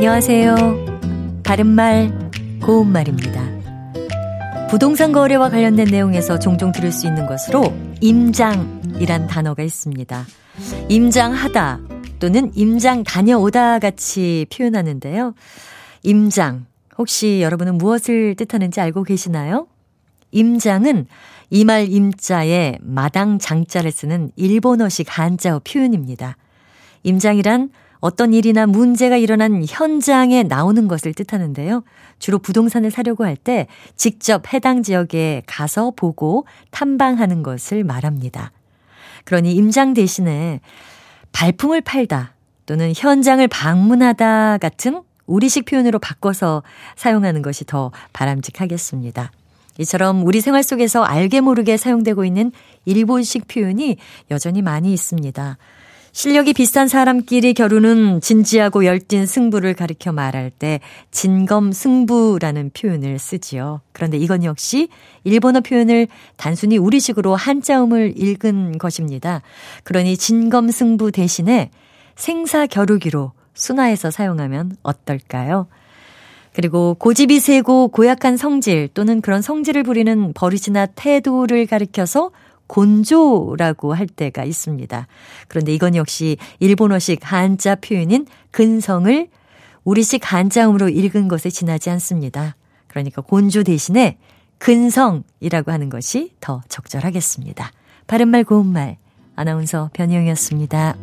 안녕하세요. 바른말, 고운말입니다. 부동산 거래와 관련된 내용에서 종종 들을 수 있는 것으로 임장이란 단어가 있습니다. 임장하다 또는 임장 다녀오다 같이 표현하는데요. 임장, 혹시 여러분은 무엇을 뜻하는지 알고 계시나요? 임장은 이말 임자에 마당 장자를 쓰는 일본어식 한자어 표현입니다. 임장이란 어떤 일이나 문제가 일어난 현장에 나오는 것을 뜻하는데요. 주로 부동산을 사려고 할 때 직접 해당 지역에 가서 보고 탐방하는 것을 말합니다. 그러니 임장 대신에 발품을 팔다 또는 현장을 방문하다 같은 우리식 표현으로 바꿔서 사용하는 것이 더 바람직하겠습니다. 이처럼 우리 생활 속에서 알게 모르게 사용되고 있는 일본식 표현이 여전히 많이 있습니다. 실력이 비싼 사람끼리 겨루는 진지하고 열띤 승부를 가리켜 말할 때 진검 승부라는 표현을 쓰지요. 그런데 이건 역시 일본어 표현을 단순히 우리식으로 한자음을 읽은 것입니다. 그러니 진검 승부 대신에 생사 겨루기로 순화해서 사용하면 어떨까요? 그리고 고집이 세고 고약한 성질 또는 그런 성질을 부리는 버릇이나 태도를 가리켜서 곤조라고 할 때가 있습니다. 그런데 이건 역시 일본어식 한자 표현인 근성을 우리식 한자음으로 읽은 것에 지나지 않습니다. 그러니까 곤조 대신에 근성이라고 하는 것이 더 적절하겠습니다. 바른말 고운말 아나운서 변희영이었습니다.